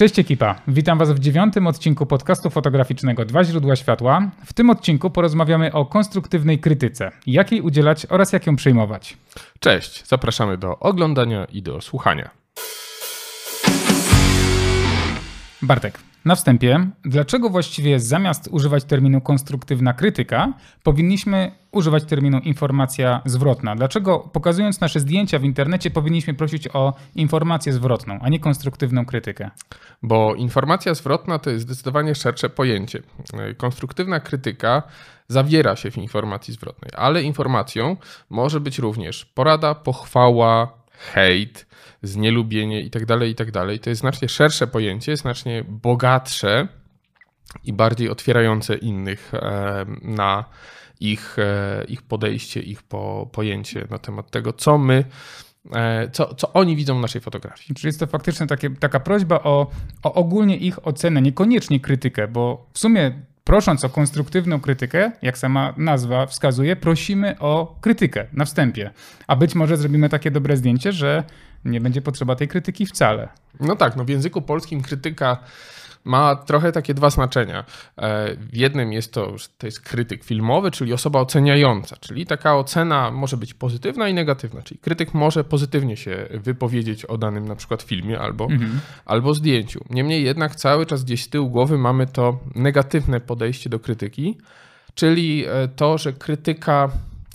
Cześć ekipa, witam Was w dziewiątym odcinku podcastu fotograficznego Dwa źródła światła. W tym odcinku porozmawiamy o konstruktywnej krytyce, jak jej udzielać oraz jak ją przyjmować. Cześć, zapraszamy do oglądania i do słuchania. Bartek, na wstępie, dlaczego właściwie zamiast używać terminu konstruktywna krytyka, powinniśmy używać terminu informacja zwrotna? Dlaczego pokazując nasze zdjęcia w internecie powinniśmy prosić o informację zwrotną, a nie konstruktywną krytykę? Bo informacja zwrotna to jest zdecydowanie szersze pojęcie. Konstruktywna krytyka zawiera się w informacji zwrotnej, ale informacją może być również porada, pochwała, hejt, znielubienie itd., tak itd. Tak to jest znacznie szersze pojęcie, znacznie bogatsze i bardziej otwierające innych e, na ich, e, ich podejście, ich po, pojęcie na temat tego, co my e, co, co oni widzą w naszej fotografii. Czyli jest to faktycznie takie, taka prośba o, o ogólnie ich ocenę, niekoniecznie krytykę, bo w sumie prosząc o konstruktywną krytykę, jak sama nazwa wskazuje, prosimy o krytykę na wstępie. A być może zrobimy takie dobre zdjęcie, że nie będzie potrzeba tej krytyki wcale. No tak, no w języku polskim krytyka ma trochę takie dwa znaczenia. E, w jednym jest to, że to jest krytyk filmowy, czyli osoba oceniająca, czyli taka ocena może być pozytywna i negatywna, czyli krytyk może pozytywnie się wypowiedzieć o danym na przykład filmie albo, mhm. albo zdjęciu. Niemniej jednak cały czas gdzieś z tyłu głowy mamy to negatywne podejście do krytyki, czyli e, to, że krytyka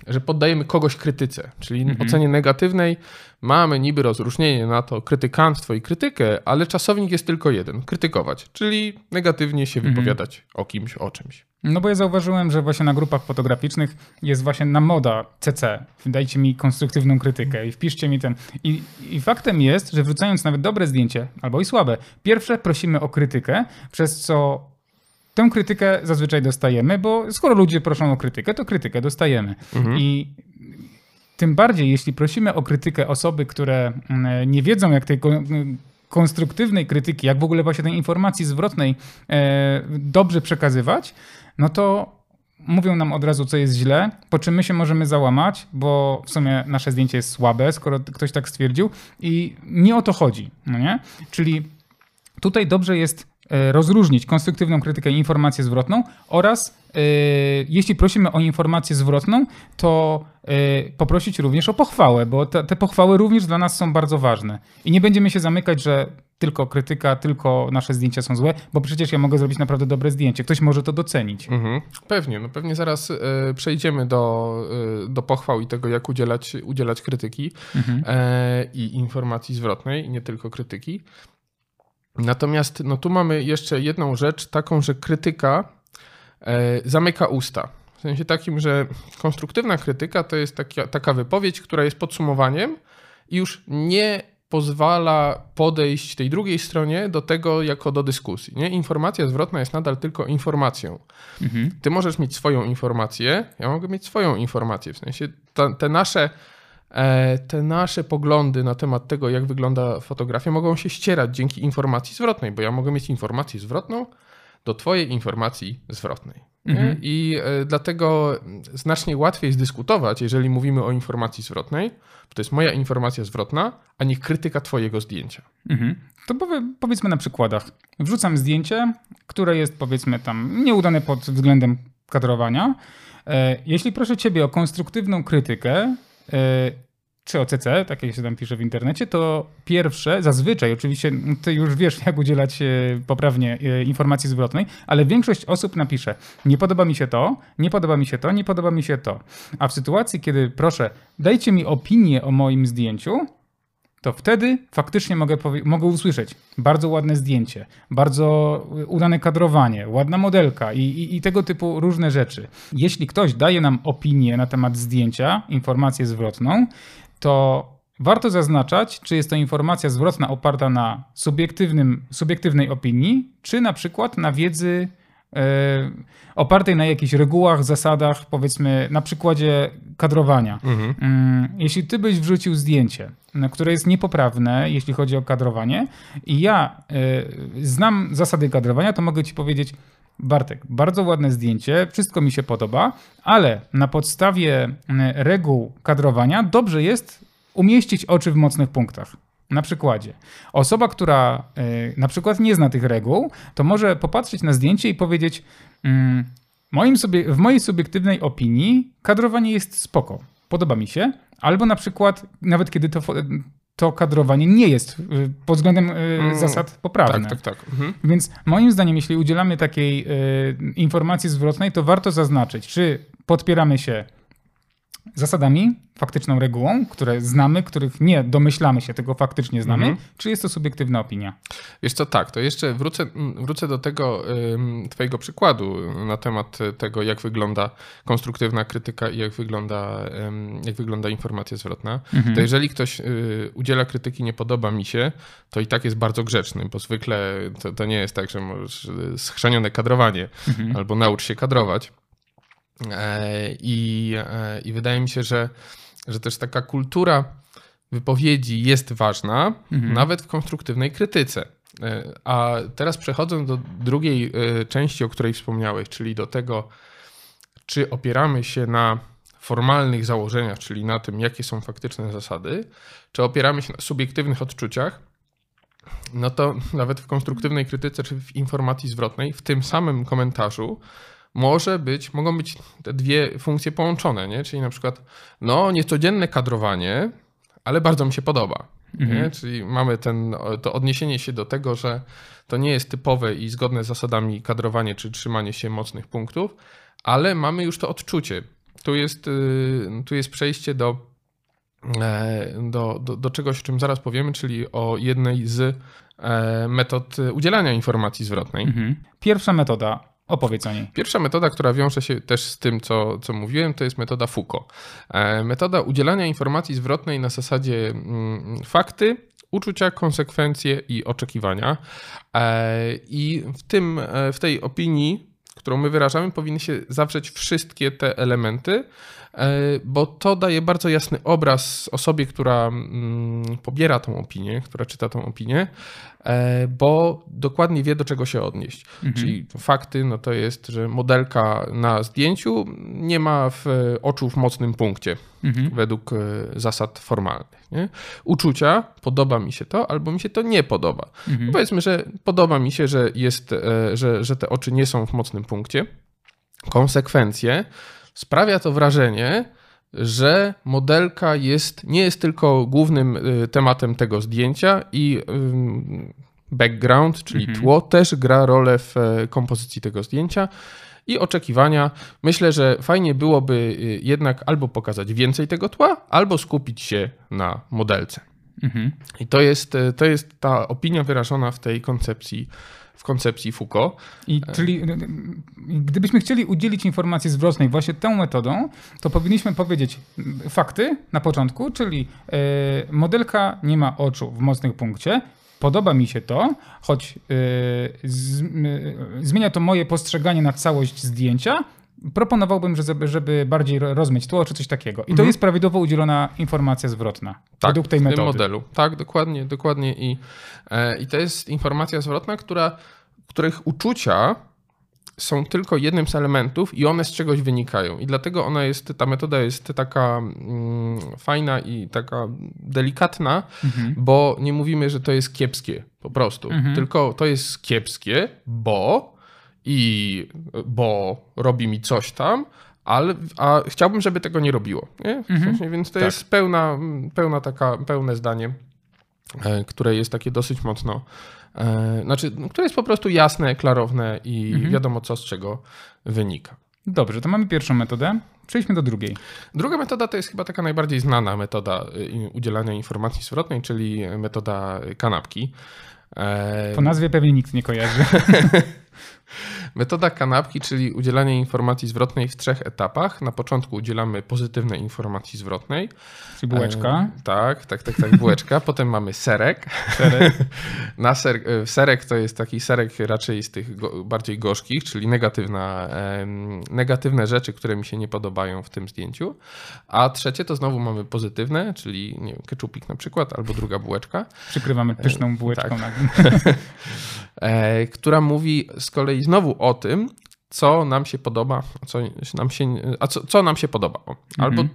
że poddajemy kogoś krytyce, czyli mhm. ocenie negatywnej mamy niby rozróżnienie na to krytykanstwo i krytykę, ale czasownik jest tylko jeden krytykować, czyli negatywnie się mhm. wypowiadać o kimś, o czymś. No bo ja zauważyłem, że właśnie na grupach fotograficznych jest właśnie na moda CC. Dajcie mi konstruktywną krytykę i wpiszcie mi ten. I, I faktem jest, że wrzucając nawet dobre zdjęcie albo i słabe, pierwsze prosimy o krytykę, przez co Tę krytykę zazwyczaj dostajemy, bo skoro ludzie proszą o krytykę, to krytykę dostajemy. Mhm. I tym bardziej, jeśli prosimy o krytykę osoby, które mm, nie wiedzą, jak tej konstruktywnej krytyki, jak w ogóle właśnie tej informacji zwrotnej e, dobrze przekazywać, no to mówią nam od razu, co jest źle, po czym my się możemy załamać, bo w sumie nasze zdjęcie jest słabe, skoro ktoś tak stwierdził i nie o to chodzi, no nie? Czyli tutaj dobrze jest rozróżnić konstruktywną krytykę i informację zwrotną oraz e, jeśli prosimy o informację zwrotną, to e, poprosić również o pochwałę, bo te, te, pochwały również dla nas są bardzo ważne. I nie będziemy się zamykać, że tylko krytyka, tylko nasze zdjęcia są złe, bo przecież ja mogę zrobić naprawdę dobre zdjęcie. Ktoś może to docenić. Mhm. Pewnie, no pewnie zaraz przejdziemy do, do pochwał i tego, jak udzielać, udzielać krytyki mhm. i informacji zwrotnej, nie tylko krytyki. Natomiast no, tu mamy jeszcze jedną rzecz, taką, że krytyka e, zamyka usta. W sensie takim, że konstruktywna krytyka to jest taka, taka wypowiedź, która jest podsumowaniem i już nie pozwala podejść tej drugiej stronie do tego jako do dyskusji. Nie? Informacja zwrotna jest nadal tylko informacją. Mhm. Ty możesz mieć swoją informację, ja mogę mieć swoją informację. W sensie ta, te nasze te nasze poglądy na temat tego, jak wygląda fotografia, mogą się ścierać dzięki informacji zwrotnej, bo ja mogę mieć informację zwrotną do Twojej informacji zwrotnej. Mhm. I e, dlatego znacznie łatwiej jest dyskutować, jeżeli mówimy o informacji zwrotnej, bo to jest moja informacja zwrotna, a nie krytyka Twojego zdjęcia. Mhm. To powiedzmy na przykładach. Wrzucam zdjęcie, które jest powiedzmy tam nieudane pod względem kadrowania. E, jeśli proszę Ciebie o konstruktywną krytykę, czy OCC, tak jak się tam pisze w internecie, to pierwsze, zazwyczaj, oczywiście ty już wiesz, jak udzielać e, poprawnie e, informacji zwrotnej, ale większość osób napisze, nie podoba mi się to, nie podoba mi się to, nie podoba mi się to. A w sytuacji, kiedy proszę, dajcie mi opinię o moim zdjęciu, to wtedy faktycznie mogę, mogę usłyszeć bardzo ładne zdjęcie, bardzo udane kadrowanie, ładna modelka i, i, i, tego typu różne rzeczy. Jeśli ktoś daje nam opinię na temat zdjęcia, informację zwrotną, to warto zaznaczać, czy jest to informacja zwrotna oparta na subiektywnym, subiektywnej opinii, czy na przykład na wiedzy e, opartej na jakichś regułach, zasadach, powiedzmy na przykładzie kadrowania. Mm, Jeśli ty byś wrzucił zdjęcie, które jest niepoprawne, jeśli chodzi o kadrowanie, i ja e, znam zasady kadrowania, to mogę ci powiedzieć, Bartek, bardzo ładne zdjęcie, wszystko mi się podoba, ale na podstawie mm, reguł kadrowania dobrze jest umieścić oczy w mocnych punktach. Na przykładzie. Osoba, która y, na przykład nie zna tych reguł, to może popatrzeć na zdjęcie i powiedzieć: mm, moim W mojej subiektywnej opinii kadrowanie jest spoko, podoba mi się. Albo na przykład, nawet kiedy to, to kadrowanie nie jest y, pod względem y, zasad poprawne. Tak, tak, tak. Mhm. Więc moim zdaniem, jeśli udzielamy takiej y, informacji zwrotnej, to warto zaznaczyć, czy podpieramy się zasadami, faktyczną regułą, które znamy, których nie domyślamy się, tego faktycznie znamy, Mhm. czy jest to subiektywna opinia. Wiesz co, tak, to jeszcze wrócę, mm, wrócę do tego twojego przykładu na temat tego, jak wygląda konstruktywna krytyka i jak wygląda, jak wygląda informacja zwrotna. To jeżeli ktoś y, udziela krytyki, nie podoba mi się, to i tak jest bardzo grzeczny, bo zwykle to, to nie jest tak, że możesz y, schrzanione kadrowanie albo naucz się kadrować. E, I, e, I wydaje mi się, że, że też taka kultura wypowiedzi jest ważna, nawet w konstruktywnej krytyce. E, A teraz przechodząc do drugiej części, o której wspomniałeś, czyli do tego, czy opieramy się na formalnych założeniach, czyli na tym, jakie są faktyczne zasady, czy opieramy się na subiektywnych odczuciach, no to nawet w konstruktywnej krytyce czy w informacji zwrotnej, w tym samym komentarzu może być, mogą być te dwie funkcje połączone, nie? Czyli na przykład, no, niecodzienne kadrowanie, ale bardzo mi się podoba. Nie? Czyli mamy ten, to odniesienie się do tego, że to nie jest typowe i zgodne z zasadami kadrowanie czy trzymanie się mocnych punktów, ale mamy już to odczucie. Tu jest, y, tu jest przejście do, e, do, do, do czegoś, o czym zaraz powiemy, czyli o jednej z e, metod udzielania informacji zwrotnej. Mhm. Pierwsza metoda, opowiedz o niej. Pierwsza metoda, która wiąże się też z tym, co, co mówiłem, to jest metoda Foucault. E, Metoda udzielania informacji zwrotnej na zasadzie mm, fakty, uczucia, konsekwencje i oczekiwania. E, I w, tym, e, w tej opinii, którą my wyrażamy, powinny się zawrzeć wszystkie te elementy, bo to daje bardzo jasny obraz osobie, która mm, pobiera tą opinię, która czyta tą opinię, e, bo dokładnie wie, do czego się odnieść. Czyli fakty, no to jest, że modelka na zdjęciu nie ma w oczu w mocnym punkcie, według e, zasad formalnych. Nie? Uczucia, podoba mi się to, albo mi się to nie podoba. Powiedzmy, że podoba mi się, że, jest, e, że, że te oczy nie są w mocnym punkcie. Konsekwencje sprawia to wrażenie, że modelka jest, nie jest tylko głównym y, tematem tego zdjęcia i background, czyli tło, też gra rolę w e, kompozycji tego zdjęcia. I oczekiwania. Myślę, że fajnie byłoby y, jednak albo pokazać więcej tego tła, albo skupić się na modelce. Mhm. I to jest, e, to jest ta opinia wyrażona w tej koncepcji, w koncepcji Foucault. I czyli y, gdybyśmy chcieli udzielić informacji zwrotnej właśnie tą metodą, to powinniśmy powiedzieć fakty na początku, czyli y, modelka nie ma oczu w mocnym punkcie. Podoba mi się to, choć z, y, zmienia to moje postrzeganie na całość zdjęcia. Proponowałbym, żeby, żeby bardziej ro- rozmyć tło, czy coś takiego. I to jest prawidłowo udzielona informacja zwrotna według tej w metody. tym modelu. Tak, dokładnie, dokładnie. I, e, I to jest informacja zwrotna, która, których uczucia są tylko jednym z elementów i one z czegoś wynikają. I dlatego ona jest, ta metoda jest taka mm, fajna i taka delikatna, bo nie mówimy, że to jest kiepskie po prostu. Tylko to jest kiepskie, bo i bo robi mi coś tam, ale a chciałbym, żeby tego nie robiło. Nie? Sensie, więc to Tak. jest pełna, pełna taka, pełne zdanie, e, które jest takie dosyć mocno, e, znaczy, które jest po prostu jasne, klarowne i wiadomo co z czego wynika. Dobrze, to mamy pierwszą metodę. Przejdźmy do drugiej. Druga metoda to jest chyba taka najbardziej znana metoda y, udzielania informacji zwrotnej, czyli metoda kanapki. E, Po nazwie pewnie nikt nie kojarzy. Metoda kanapki, czyli udzielanie informacji zwrotnej w trzech etapach. Na początku udzielamy pozytywnej informacji zwrotnej. Czyli bułeczka. E, tak, tak, tak, tak, bułeczka. Potem mamy serek. Serek. Na ser, e, serek to jest taki serek raczej z tych go, bardziej gorzkich, czyli negatywna, e, negatywne rzeczy, które mi się nie podobają w tym zdjęciu. A trzecie to znowu mamy pozytywne, czyli nie wiem, keczupik na przykład, albo druga bułeczka. Przykrywamy pyszną bułeczką. tak. Na... e, która mówi z kolei znowu o tym, co nam się podoba, co nam się, a co, co nam się podoba. Albo Mhm.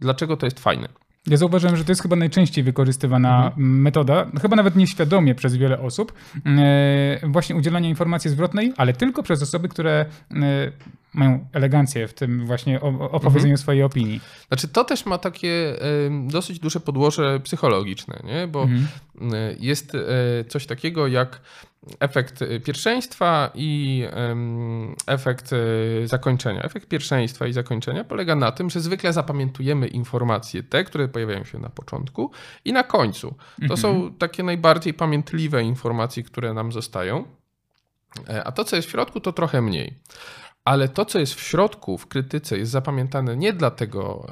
dlaczego to jest fajne. Ja zauważyłem, że to jest chyba najczęściej wykorzystywana metoda, chyba nawet nieświadomie przez wiele osób, e, właśnie udzielania informacji zwrotnej, ale tylko przez osoby, które e, mają elegancję w tym właśnie opowiedzeniu swojej opinii. Znaczy, to też ma takie dosyć duże podłoże psychologiczne, nie? bo Mhm. jest y, coś takiego jak efekt y, pierwszeństwa i efekt y, zakończenia. Efekt pierwszeństwa i zakończenia polega na tym, że zwykle zapamiętujemy informacje te, które pojawiają się na początku i na końcu. To są takie najbardziej pamiętliwe informacje, które nam zostają. E, A to, co jest w środku, to trochę mniej. Ale to, co jest w środku w krytyce, jest zapamiętane nie dlatego,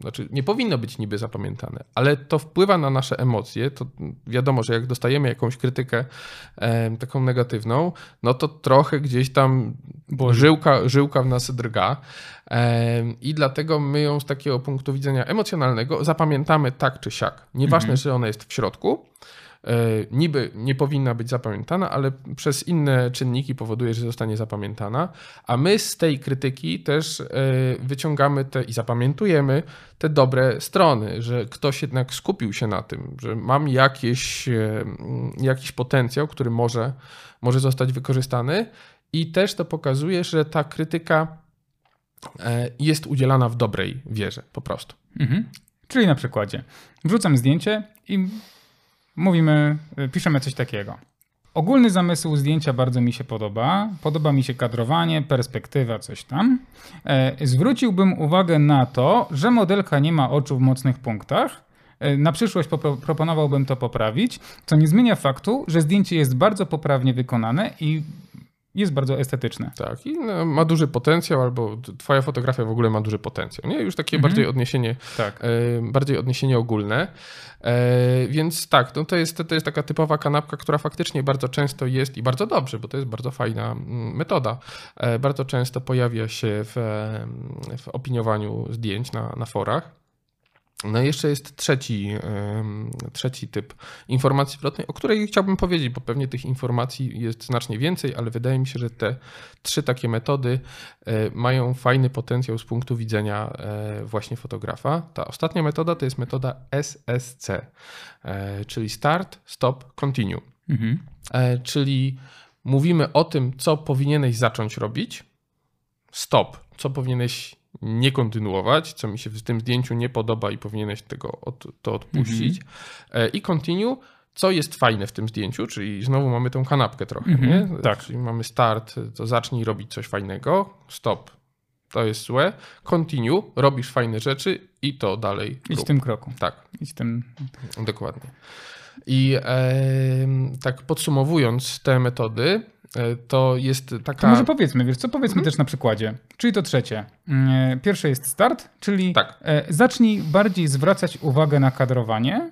znaczy nie powinno być niby zapamiętane, ale to wpływa na nasze emocje. To wiadomo, że jak dostajemy jakąś krytykę taką negatywną, no to trochę gdzieś tam żyłka, żyłka w nas drga. I dlatego my ją z takiego punktu widzenia emocjonalnego zapamiętamy tak czy siak. Nieważne, że ona jest w środku. E, niby nie powinna być zapamiętana, ale przez inne czynniki powoduje, że zostanie zapamiętana, a my z tej krytyki też e, wyciągamy te i zapamiętujemy te dobre strony, że ktoś jednak skupił się na tym, że mam jakieś, e, jakiś potencjał, który może, może zostać wykorzystany i też to pokazuje, że ta krytyka jest udzielana w dobrej wierze, po prostu. Mhm. Czyli na przykładzie wrzucam zdjęcie i mówimy, y, piszemy coś takiego. Ogólny zamysł zdjęcia bardzo mi się podoba. Podoba mi się kadrowanie, perspektywa, coś tam. E, zwróciłbym uwagę na to, że modelka nie ma oczu w mocnych punktach. E, Na przyszłość proponowałbym to poprawić, co nie zmienia faktu, że zdjęcie jest bardzo poprawnie wykonane i jest bardzo estetyczne. Tak, i no, ma duży potencjał, albo twoja fotografia w ogóle ma duży potencjał. Nie? Już takie Mhm. bardziej odniesienie, Tak. e, bardziej odniesienie ogólne. E, więc tak, no to, jest, to jest taka typowa kanapka, która faktycznie bardzo często jest i bardzo dobrze, bo to jest bardzo fajna mm, metoda. E, bardzo często pojawia się w, w opiniowaniu zdjęć na, na forach. No i jeszcze jest trzeci, trzeci typ informacji zwrotnej, o której chciałbym powiedzieć, bo pewnie tych informacji jest znacznie więcej, ale wydaje mi się, że te trzy takie metody e, mają fajny potencjał z punktu widzenia e, właśnie fotografa. Ta ostatnia metoda to jest metoda SSC, e, czyli Start, Stop, Continue. Mhm. Czyli mówimy o tym, co powinieneś zacząć robić. Stop, co powinieneś nie kontynuować, co mi się w tym zdjęciu nie podoba i powinieneś tego od, to odpuścić. E, I continue, co jest fajne w tym zdjęciu, czyli znowu mamy tą kanapkę trochę, Mhm, nie? tak. Czyli mamy start, to zacznij robić coś fajnego. Stop, to jest złe. Continue, robisz fajne rzeczy i to dalej Idź w rób. tym kroku. Tak. Idź w tym... Dokładnie. I em, tak podsumowując te metody, e, to jest To taka. może powiedzmy, wiesz co, powiedzmy Mhm. też na przykładzie. Czyli to trzecie. Mm, Pierwsze jest start, czyli Tak. e, zacznij bardziej zwracać uwagę na kadrowanie.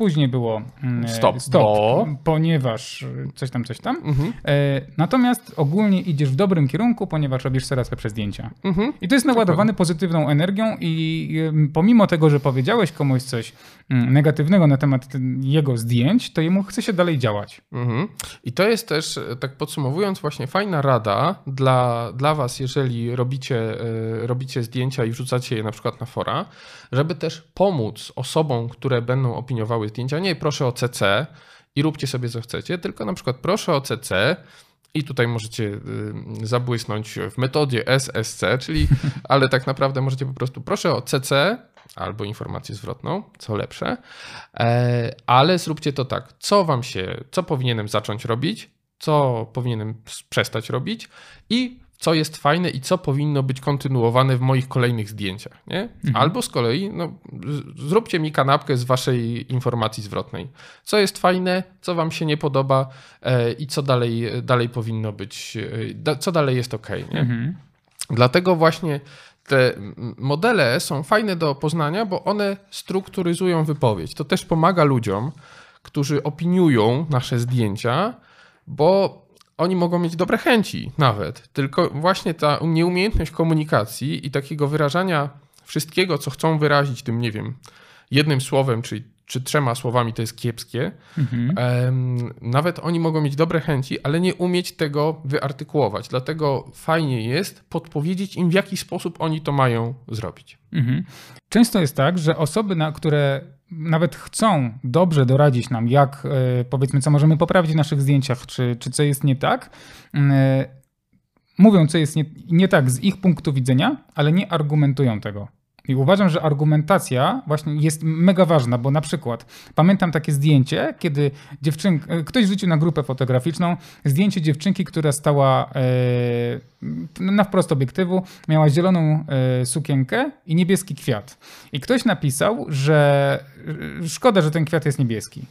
Później było mm, Stop, stop bo- ponieważ e, coś tam, coś tam. Mhm, E, Natomiast ogólnie idziesz w dobrym kierunku, ponieważ robisz coraz lepsze zdjęcia. mhm. I to jest naładowane pozytywną energią i pomimo tego, że powiedziałeś komuś coś mm, negatywnego na temat jego zdjęć, to jemu chce się dalej działać. Mhm. I to jest też, e, tak podsumowując, właśnie fajna rada dla, dla Was, jeżeli robicie, e, robicie zdjęcia i wrzucacie je na przykład na fora, żeby też pomóc osobom, które będą opiniowały zdjęcia. Nie proszę o CC i róbcie sobie co chcecie, tylko na przykład proszę o CC. I tutaj możecie y, zabłysnąć w metodzie SSC, czyli, ale tak naprawdę możecie po prostu proszę o CC albo informację zwrotną, co lepsze, e, ale zróbcie to tak, co wam się, co powinienem zacząć robić, co powinienem przestać robić i co jest fajne i co powinno być kontynuowane w moich kolejnych zdjęciach. Nie? Mhm. Albo z kolei, no, zróbcie mi kanapkę z waszej informacji zwrotnej. Co jest fajne, co wam się nie podoba e, i co dalej, dalej powinno być, e, da, co dalej jest ok. Nie? Mhm. Dlatego właśnie te modele są fajne do poznania, bo one strukturyzują wypowiedź. To też pomaga ludziom, którzy opiniują nasze zdjęcia, bo oni mogą mieć dobre chęci nawet. Tylko właśnie ta nieumiejętność komunikacji i takiego wyrażania wszystkiego, co chcą wyrazić tym, nie wiem, jednym słowem czy, czy trzema słowami, to jest kiepskie. Mhm. Nawet oni mogą mieć dobre chęci, ale nie umieć tego wyartykułować. Dlatego fajnie jest podpowiedzieć im, w jaki sposób oni to mają zrobić. Mhm. Często jest tak, że osoby, na, które nawet chcą dobrze doradzić nam, jak e, powiedzmy, co możemy poprawić w naszych zdjęciach, czy, czy co jest nie tak, e, mówią, co jest nie, nie tak z ich punktu widzenia, ale nie argumentują tego. I uważam, że argumentacja właśnie jest mega ważna, bo na przykład pamiętam takie zdjęcie, kiedy dziewczyn, e, ktoś rzucił na grupę fotograficzną zdjęcie dziewczynki, która stała e, na wprost obiektywu, miała zieloną e, sukienkę i niebieski kwiat. I ktoś napisał, że e, szkoda, że ten kwiat jest niebieski.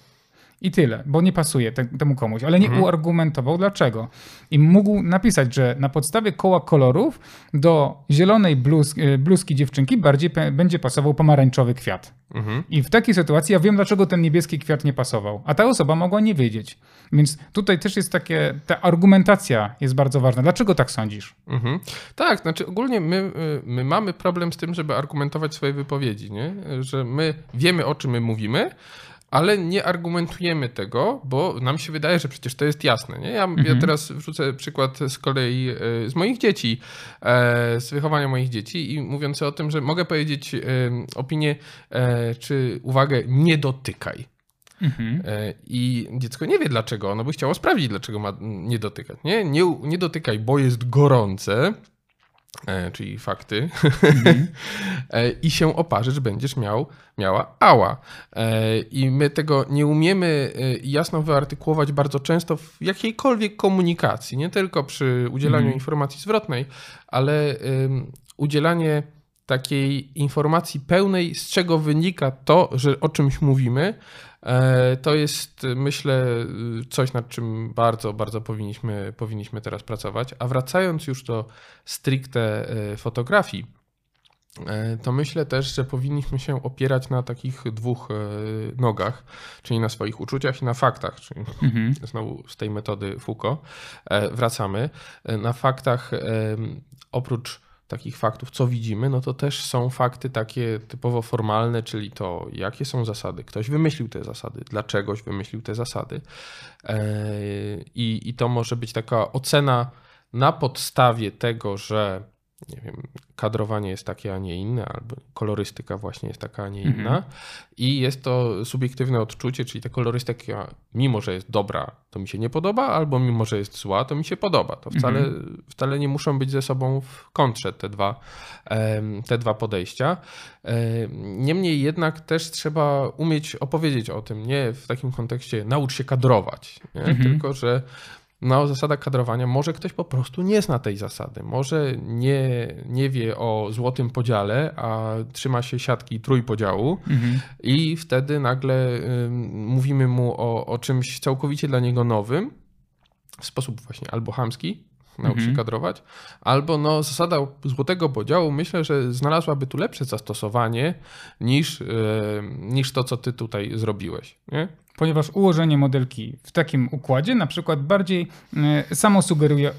I tyle, bo nie pasuje te, temu komuś, ale nie uargumentował dlaczego. I mógł napisać, że na podstawie koła kolorów do zielonej bluz, e, bluzki dziewczynki bardziej pe- będzie pasował pomarańczowy kwiat. Mhm. I w takiej sytuacji ja wiem, dlaczego ten niebieski kwiat nie pasował, a ta osoba mogła nie wiedzieć. Więc tutaj też jest takie, ta argumentacja jest bardzo ważna. Dlaczego tak sądzisz? Mhm. Tak, znaczy ogólnie my, y, my mamy problem z tym, żeby argumentować swoje wypowiedzi, nie? że my wiemy o czym my mówimy, ale nie argumentujemy tego, bo nam się wydaje, że przecież to jest jasne. Nie? Ja, ja teraz wrzucę przykład z kolei y, z moich dzieci, e, z wychowania moich dzieci i mówiąc o tym, że mogę powiedzieć y, opinię e, czy uwagę nie dotykaj. Mhm. E, I dziecko nie wie dlaczego, ono by chciało sprawdzić, dlaczego ma nie dotykać. Nie, nie, nie dotykaj, bo jest gorące, e, czyli fakty, e, i się oparzysz, będziesz miał, miała ała. E, I my tego nie umiemy e, jasno wyartykułować bardzo często w jakiejkolwiek komunikacji, nie tylko przy udzielaniu Mhm. informacji zwrotnej, ale ym, udzielanie takiej informacji pełnej, z czego wynika to, że o czymś mówimy, e, to jest, myślę, coś, nad czym bardzo, bardzo powinniśmy, powinniśmy teraz pracować. A wracając już do stricte e, fotografii, e, to myślę też, że powinniśmy się opierać na takich dwóch e, nogach, czyli na swoich uczuciach i na faktach, czyli Mhm. znowu z tej metody Foucault e, wracamy. E, Na faktach, oprócz takich faktów, co widzimy, no to też są fakty takie typowo formalne, czyli to, jakie są zasady. Ktoś wymyślił te zasady, dlaczegoś wymyślił te zasady. E, I, I to może być taka ocena na podstawie tego, że nie wiem, kadrowanie jest takie, a nie inne, albo kolorystyka właśnie jest taka, a nie inna. Mhm. I jest to subiektywne odczucie, czyli ta kolorystyka, mimo że jest dobra, to mi się nie podoba, albo mimo że jest zła, to mi się podoba. To wcale, wcale nie muszą być ze sobą w kontrze te dwa, te dwa podejścia. Em, Niemniej jednak też trzeba umieć opowiedzieć o tym, nie w takim kontekście naucz się kadrować? Mhm. tylko że no, zasada kadrowania, może ktoś po prostu nie zna tej zasady, może nie, nie wie o złotym podziale, a trzyma się siatki trójpodziału Mhm. i wtedy nagle ym, mówimy mu o, o czymś całkowicie dla niego nowym, w sposób właśnie albo chamski, naucz się Mhm. kadrować, albo no, zasada złotego podziału myślę, że znalazłaby tu lepsze zastosowanie niż, ym, niż to, co ty tutaj zrobiłeś. Nie? Ponieważ ułożenie modelki w takim układzie na przykład bardziej e, samo sugeruje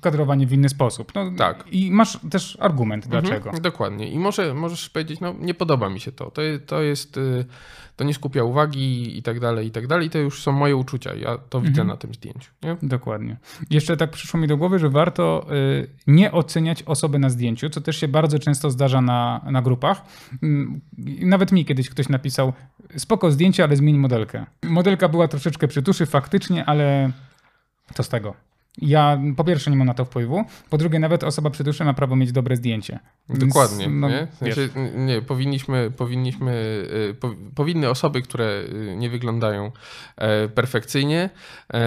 kadrowanie w inny sposób. No, Tak. I masz też argument dlaczego. Mhm, dokładnie. I może możesz powiedzieć, no nie podoba mi się to. To, to jest, y, to nie skupia uwagi i tak dalej, i tak dalej. To już są moje uczucia. Ja to widzę Mhm. na tym zdjęciu. Nie? Dokładnie. Jeszcze tak przyszło mi do głowy, że warto y, nie oceniać osoby na zdjęciu, co też się bardzo często zdarza na, na grupach. Mm, Nawet mi kiedyś ktoś napisał, spoko zdjęcie, ale zmień modelkę. Modelka była troszeczkę przy tuszy faktycznie, ale co z tego? Ja po pierwsze nie mam na to wpływu, po drugie nawet osoba przy duszy ma prawo mieć dobre zdjęcie. Więc, Dokładnie. No, nie? W sensie, nie, powinniśmy, powinniśmy y, po, powinny osoby, które y, nie wyglądają e, perfekcyjnie, e,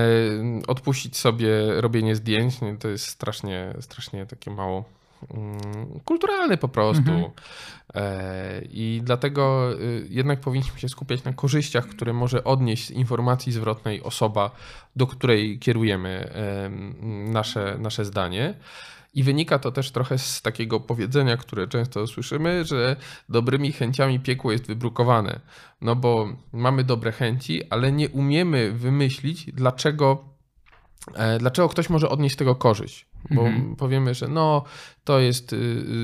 odpuścić sobie robienie zdjęć. To jest strasznie, strasznie takie mało kulturalny po prostu. Mhm. E, I dlatego y, jednak powinniśmy się skupiać na korzyściach, które może odnieść z informacji zwrotnej osoba, do której kierujemy nasze, nasze zdanie. I wynika to też trochę z takiego powiedzenia, które często słyszymy, że dobrymi chęciami piekło jest wybrukowane. No bo mamy dobre chęci, ale nie umiemy wymyślić, dlaczego, dlaczego ktoś może odnieść z tego korzyść. Bo mhm. powiemy, że no, to jest y,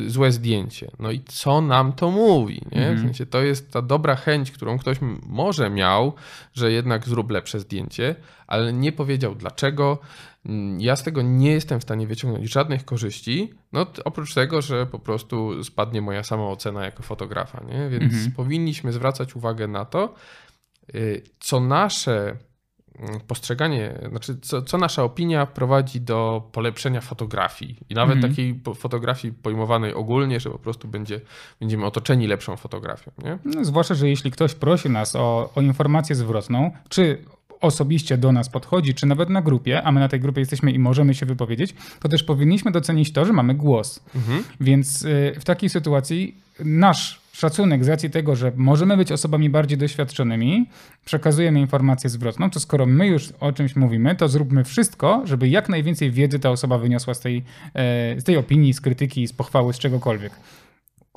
y, złe zdjęcie. No i co nam to mówi? Nie? W mhm. sensie to jest ta dobra chęć, którą ktoś może miał, że jednak zrób lepsze zdjęcie, ale nie powiedział dlaczego. Mm, ja z tego nie jestem w stanie wyciągnąć żadnych korzyści, no oprócz tego, że po prostu spadnie moja sama ocena jako fotografa. Nie? Więc mhm. powinniśmy zwracać uwagę na to, y, co nasze postrzeganie, znaczy co, co, nasza opinia prowadzi do polepszenia fotografii i nawet mhm. takiej fotografii pojmowanej ogólnie, że po prostu będzie, będziemy otoczeni lepszą fotografią. Nie? No, zwłaszcza, że jeśli ktoś prosi nas o, o informację zwrotną, czy osobiście do nas podchodzi, czy nawet na grupie, a my na tej grupie jesteśmy i możemy się wypowiedzieć, to też powinniśmy docenić to, że mamy głos. Mhm. Więc y, w takiej sytuacji nasz szacunek z racji tego, że możemy być osobami bardziej doświadczonymi, przekazujemy informację zwrotną, to skoro my już o czymś mówimy, to zróbmy wszystko, żeby jak najwięcej wiedzy ta osoba wyniosła z tej, e, z tej opinii, z krytyki, z pochwały, z czegokolwiek.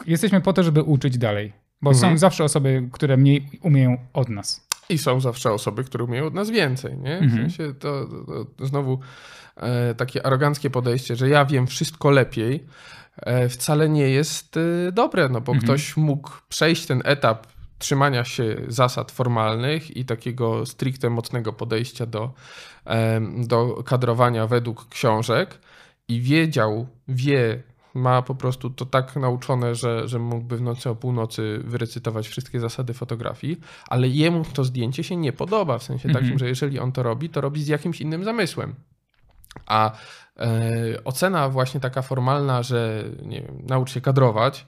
Jesteśmy po to, żeby uczyć dalej, bo mhm. są zawsze osoby, które mniej umieją od nas. I są zawsze osoby, które umieją od nas więcej. Nie? W mhm. sensie to, to, to znowu e, takie aroganckie podejście, że ja wiem wszystko lepiej wcale nie jest e, dobre, no bo mhm. ktoś mógł przejść ten etap trzymania się zasad formalnych i takiego stricte mocnego podejścia do, do kadrowania według książek i wiedział, wie, ma po prostu to tak nauczone, że, że mógłby w nocy o północy wyrecytować wszystkie zasady fotografii, ale jemu to zdjęcie się nie podoba, w sensie mhm. takim, że jeżeli on to robi, to robi z jakimś innym zamysłem. A E, ocena właśnie taka formalna, że nie wiem, naucz się kadrować,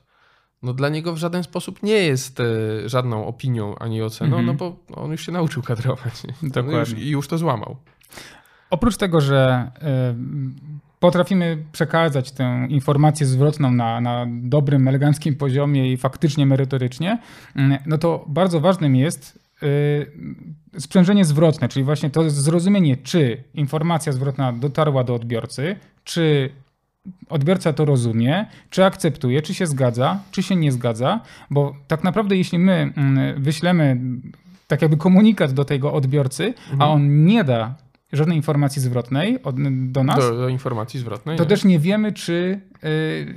no dla niego w żaden sposób nie jest e, żadną opinią ani oceną, mm -hmm. no bo on już się nauczył kadrować. Dokładnie. Już, I już to złamał. Oprócz tego, że y, potrafimy przekazać tę informację zwrotną na, na dobrym, eleganckim poziomie i faktycznie merytorycznie, y, no to bardzo ważnym jest sprzężenie zwrotne, czyli właśnie to zrozumienie, czy informacja zwrotna dotarła do odbiorcy, czy odbiorca to rozumie, czy akceptuje, czy się zgadza, czy się nie zgadza, bo tak naprawdę jeśli my mm, wyślemy tak jakby komunikat do tego odbiorcy, mhm. a on nie da żadnej informacji zwrotnej od, do nas. Do, do informacji zwrotnej. To nie. też nie wiemy, czy, yy,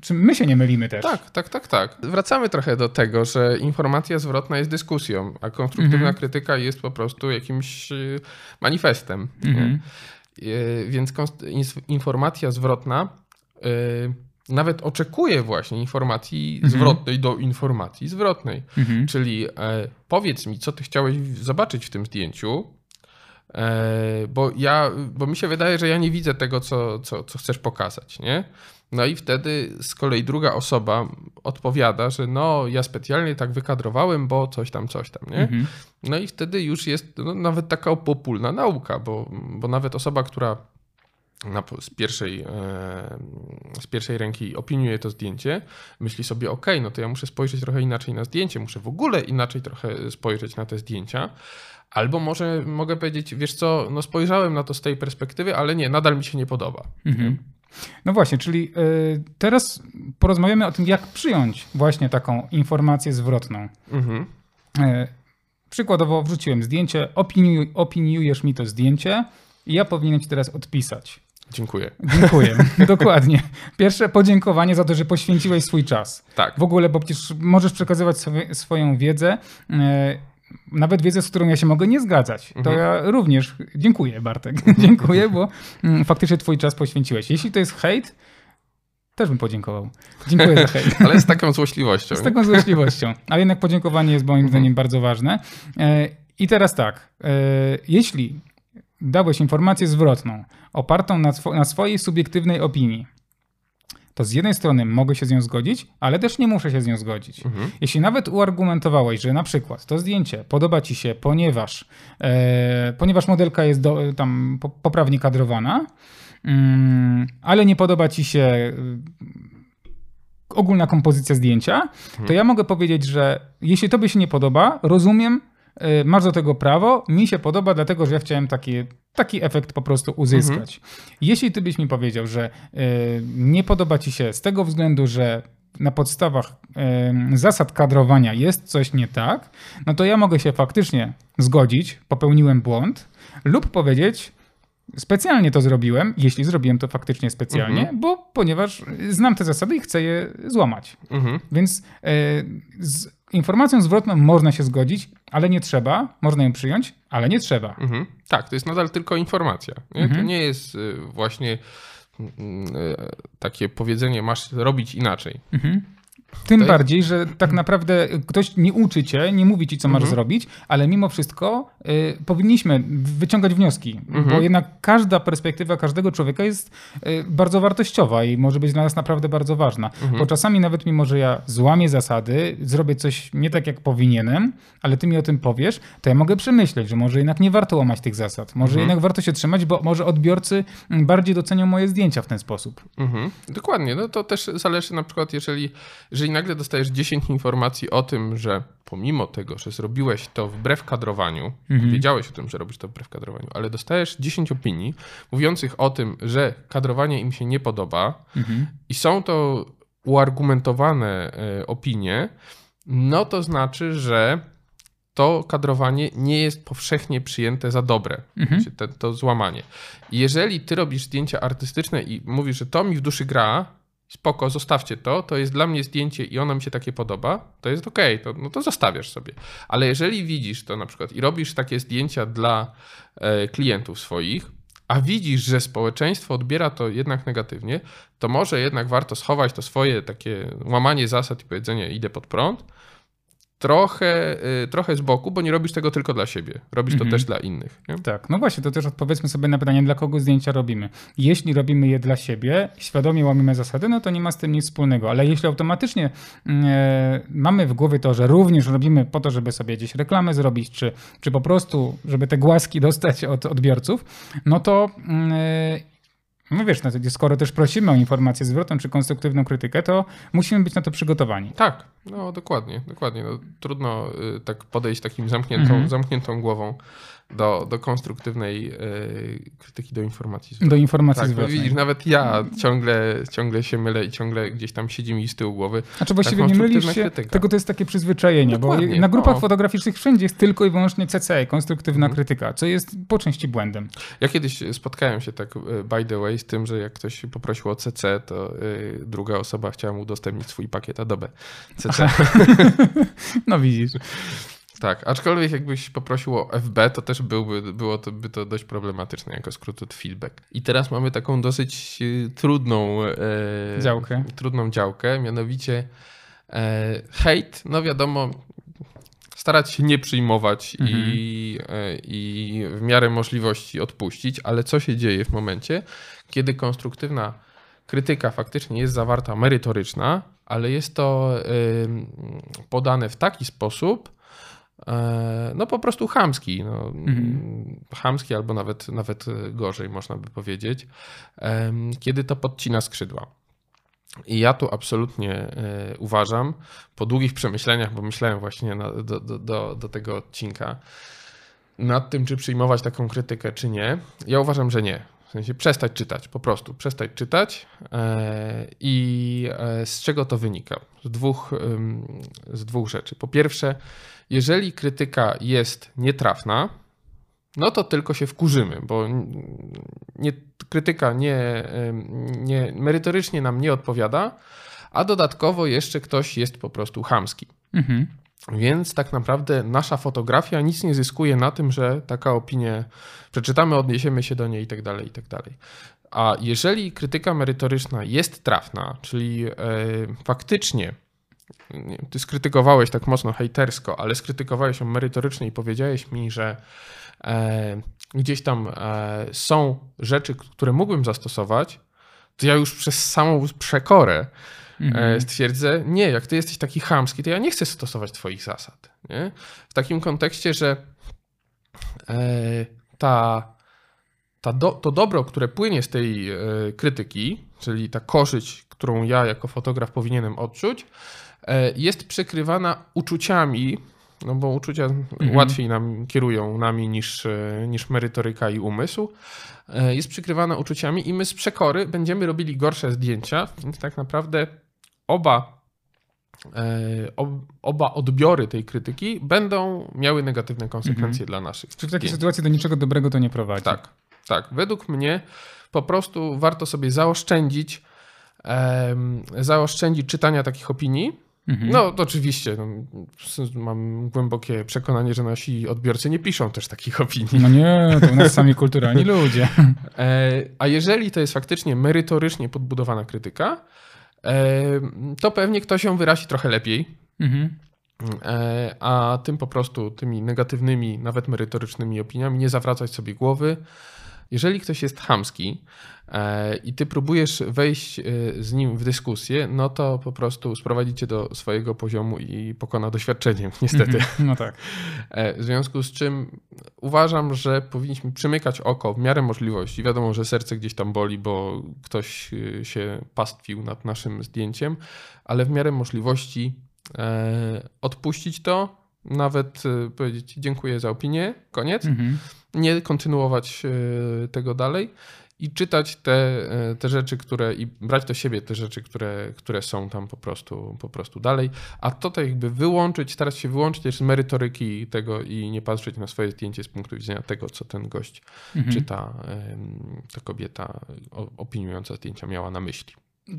czy my się nie mylimy też. Tak, tak, tak, tak. Wracamy trochę do tego, że informacja zwrotna jest dyskusją, a konstruktywna mhm. krytyka jest po prostu jakimś y, manifestem. Mhm. Yy, więc informacja zwrotna yy, nawet oczekuje właśnie informacji mhm. zwrotnej do informacji zwrotnej. Czyli e, powiedz mi, co ty chciałeś zobaczyć w tym zdjęciu, bo ja, bo mi się wydaje, że ja nie widzę tego, co, co, co chcesz pokazać, nie? No i wtedy z kolei druga osoba odpowiada, że no ja specjalnie tak wykadrowałem, bo coś tam, coś tam, nie? Mhm. No i wtedy już jest no, nawet taka opopólna nauka, bo, bo nawet osoba, która na, z, pierwszej, e, z pierwszej ręki opiniuje to zdjęcie, myśli sobie, ok, no to ja muszę spojrzeć trochę inaczej na zdjęcie, muszę w ogóle inaczej trochę spojrzeć na te zdjęcia, Albo może mogę powiedzieć, wiesz co, no spojrzałem na to z tej perspektywy, ale nie, nadal mi się nie podoba. Mhm. No właśnie, czyli y, teraz porozmawiamy o tym, jak przyjąć właśnie taką informację zwrotną. Mhm. Y, przykładowo wrzuciłem zdjęcie, opiniuj, opiniujesz mi to zdjęcie i ja powinienem ci teraz odpisać. Dziękuję. Dziękuję, dokładnie. Pierwsze podziękowanie za to, że poświęciłeś swój czas. Tak. W ogóle, bo przecież możesz przekazywać sobie, swoją wiedzę. Nawet wiedzę, z którą ja się mogę nie zgadzać. To mhm. ja również dziękuję, Bartek. dziękuję, bo mm, faktycznie twój czas poświęciłeś. Jeśli to jest hejt, też bym podziękował. Dziękuję za hejt. Ale z taką złośliwością. z taką złośliwością. Ale jednak podziękowanie jest moim mhm. zdaniem bardzo ważne. E, I teraz tak, e, jeśli dałeś informację zwrotną, opartą na, swo- na swojej subiektywnej opinii, to z jednej strony mogę się z nią zgodzić, ale też nie muszę się z nią zgodzić. Jeśli nawet uargumentowałeś, że na przykład to zdjęcie podoba ci się, ponieważ, e, ponieważ modelka jest do, tam po- poprawnie kadrowana, mm, ale nie podoba ci się y, ogólna kompozycja zdjęcia, to ja mogę powiedzieć, że jeśli tobie się nie podoba, rozumiem, masz do tego prawo, mi się podoba, dlatego że ja chciałem taki, taki efekt po prostu uzyskać. Jeśli ty byś mi powiedział, że y, nie podoba ci się z tego względu, że na podstawach y, zasad kadrowania jest coś nie tak, no to ja mogę się faktycznie zgodzić, popełniłem błąd, lub powiedzieć, specjalnie to zrobiłem, jeśli zrobiłem to faktycznie specjalnie, bo ponieważ znam te zasady i chcę je złamać. Mhm. Więc e, z informacją zwrotną można się zgodzić, ale nie trzeba. Można ją przyjąć, ale nie trzeba. Mhm. Tak, to jest nadal tylko informacja. Nie? Mhm. To nie jest y, właśnie mm, y, takie powiedzenie, masz robić inaczej. Tym jest- bardziej, że tak naprawdę ktoś nie uczy cię, nie mówi ci, co Mhm. masz zrobić, ale mimo wszystko y, powinniśmy wyciągać wnioski, Mhm. bo jednak każda perspektywa każdego człowieka jest y, bardzo wartościowa i może być dla nas naprawdę bardzo ważna. Mhm. Bo czasami nawet mimo, że ja złamię zasady, zrobię coś nie tak, jak powinienem, ale ty mi o tym powiesz, to ja mogę przemyśleć, że może jednak nie warto łamać tych zasad. Może Mhm. jednak warto się trzymać, bo może odbiorcy mm, bardziej docenią moje zdjęcia w ten sposób. Mhm. Dokładnie, no to też zależy na przykład, jeżeli, jeżeli nagle dostajesz 10 informacji o tym, że pomimo tego, że zrobiłeś to wbrew kadrowaniu, wiedziałeś o tym, że robisz to wbrew kadrowaniu, ale dostajesz 10 opinii mówiących o tym, że kadrowanie im się nie podoba i są to uargumentowane e, opinie, no to znaczy, że to kadrowanie nie jest powszechnie przyjęte za dobre, znaczy te, to złamanie. Jeżeli ty robisz zdjęcia artystyczne i mówisz, że to mi w duszy gra, spoko, zostawcie to, to jest dla mnie zdjęcie i ono mi się takie podoba, to jest okej, to, no to zostawiasz sobie. Ale jeżeli widzisz to na przykład i robisz takie zdjęcia dla e, klientów swoich, a widzisz, że społeczeństwo odbiera to jednak negatywnie, to może jednak warto schować to swoje takie łamanie zasad i powiedzenie idę pod prąd, trochę, y, trochę z boku, bo nie robisz tego tylko dla siebie. Robisz Mhm. to też dla innych. Nie? Tak, no właśnie, to też odpowiedzmy sobie na pytanie, dla kogo zdjęcia robimy. Jeśli robimy je dla siebie, świadomie łamiemy zasady, no to nie ma z tym nic wspólnego, ale jeśli automatycznie e, mamy w głowie to, że również robimy po to, żeby sobie gdzieś reklamę zrobić, czy, czy po prostu, żeby te głaski dostać od odbiorców, no to mm, e, no wiesz, no, skoro też prosimy o informację zwrotną czy konstruktywną krytykę, to musimy być na to przygotowani. Tak, no dokładnie, dokładnie. No, trudno y, tak podejść takim zamkniętą, Mhm. zamkniętą głową do, do konstruktywnej y, krytyki, do informacji. zwrotnej. Do informacji Tak, zwrotnej. widzisz, nawet ja ciągle, ciągle się mylę i ciągle gdzieś tam siedzi mi z tyłu głowy. Znaczy właściwie nie mylisz się, tylko to jest takie przyzwyczajenie, bo Dokładnie, na grupach no. fotograficznych wszędzie jest tylko i wyłącznie CC, konstruktywna Mhm. krytyka, co jest po części błędem. Ja kiedyś spotkałem się tak y, by the way z tym, że jak ktoś poprosił o CC, to y, druga osoba chciała mu udostępnić swój pakiet Adobe CC. No widzisz. Tak, aczkolwiek jakbyś poprosił o FB, to też byłby, było to, by to dość problematyczne jako skrót od feedback. I teraz mamy taką dosyć e, trudną e, Działkę. Trudną działkę, mianowicie e, hejt, no wiadomo, starać się nie przyjmować i, e, i w miarę możliwości odpuścić, ale co się dzieje w momencie, kiedy konstruktywna krytyka faktycznie jest zawarta merytoryczna, ale jest to podane w taki sposób, no po prostu chamski. No, Chamski albo nawet, nawet gorzej można by powiedzieć, kiedy to podcina skrzydła. I ja tu absolutnie e, uważam, po długich przemyśleniach, bo myślałem właśnie na, do, do, do, do tego odcinka, nad tym, czy przyjmować taką krytykę, czy nie. Ja uważam, że nie. W sensie przestać czytać, po prostu przestać czytać. E, I e, z czego to wynika? Z dwóch, z dwóch rzeczy. Po pierwsze, jeżeli krytyka jest nietrafna, no to tylko się wkurzymy, bo nie, krytyka nie, nie, merytorycznie nam nie odpowiada, a dodatkowo jeszcze ktoś jest po prostu chamski. Mhm. Więc tak naprawdę nasza fotografia nic nie zyskuje na tym, że taka opinię przeczytamy, odniesiemy się do niej i tak dalej, i tak dalej. A jeżeli krytyka merytoryczna jest trafna, czyli e, faktycznie nie, ty skrytykowałeś tak mocno hejtersko, ale skrytykowałeś ją merytorycznie i powiedziałeś mi, że e, gdzieś tam e, są rzeczy, które mógłbym zastosować, to ja już przez samą przekorę mhm. stwierdzę, nie, jak ty jesteś taki chamski, to ja nie chcę stosować twoich zasad. Nie? W takim kontekście, że ta, ta do, to dobro, które płynie z tej krytyki, czyli ta korzyść, którą ja jako fotograf powinienem odczuć, jest przykrywana uczuciami, no bo uczucia mhm. łatwiej nam kierują nami niż, e, niż merytoryka i umysł. E, jest przykrywana uczuciami i my z przekory będziemy robili gorsze zdjęcia, więc tak naprawdę oba, e, oba odbiory tej krytyki będą miały negatywne konsekwencje mhm. dla naszych. Czy w takiej sytuacji do niczego dobrego to nie prowadzi? Tak, tak. Według mnie po prostu warto sobie zaoszczędzić, zaoszczędzić czytania takich opinii, Mhm. No, oczywiście. No, mam głębokie przekonanie, że nasi odbiorcy nie piszą też takich opinii. No nie, to u nas sami kulturalni ludzie. E, a jeżeli to jest faktycznie merytorycznie podbudowana krytyka, e, to pewnie ktoś ją wyrazi trochę lepiej. Mhm. E, a tym po prostu, tymi negatywnymi, nawet merytorycznymi opiniami nie zawracać sobie głowy. Jeżeli ktoś jest chamski, E, i ty próbujesz wejść e, z nim w dyskusję, no to po prostu sprowadzicie do swojego poziomu i pokona doświadczeniem, niestety. Mhm. No tak. E, w związku z czym uważam, że powinniśmy przymykać oko w miarę możliwości. Wiadomo, że serce gdzieś tam boli, bo ktoś się pastwił nad naszym zdjęciem, ale w miarę możliwości odpuścić to, nawet powiedzieć dziękuję za opinię, koniec. Mhm. Nie kontynuować tego dalej i czytać te, e, te rzeczy, które i brać do siebie te rzeczy, które, które są tam po prostu, po prostu dalej, a to tak jakby wyłączyć, starać się wyłączyć też z merytoryki tego i nie patrzeć na swoje zdjęcie z punktu widzenia tego, co ten gość mhm. czy ta, ta kobieta opiniująca zdjęcia miała na myśli.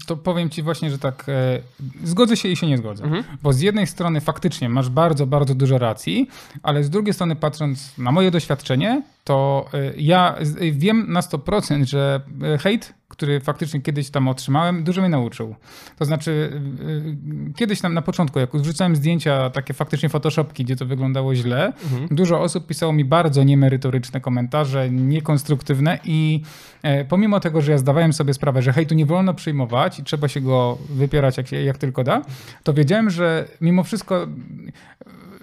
To powiem ci właśnie, że tak e, zgodzę się i się nie zgodzę. Mhm. Bo z jednej strony faktycznie masz bardzo, bardzo dużo racji, ale z drugiej strony patrząc na moje doświadczenie, to e, ja wiem na 100%, że e, hejt który faktycznie kiedyś tam otrzymałem, dużo mnie nauczył. To znaczy, kiedyś tam na początku, jak wrzucałem zdjęcia, takie faktycznie photoshopki, gdzie to wyglądało źle, mhm. dużo osób pisało mi bardzo niemerytoryczne komentarze, niekonstruktywne i e, pomimo tego, że ja zdawałem sobie sprawę, że hejtu nie wolno przyjmować i trzeba się go wypierać jak, jak tylko da, to wiedziałem, że mimo wszystko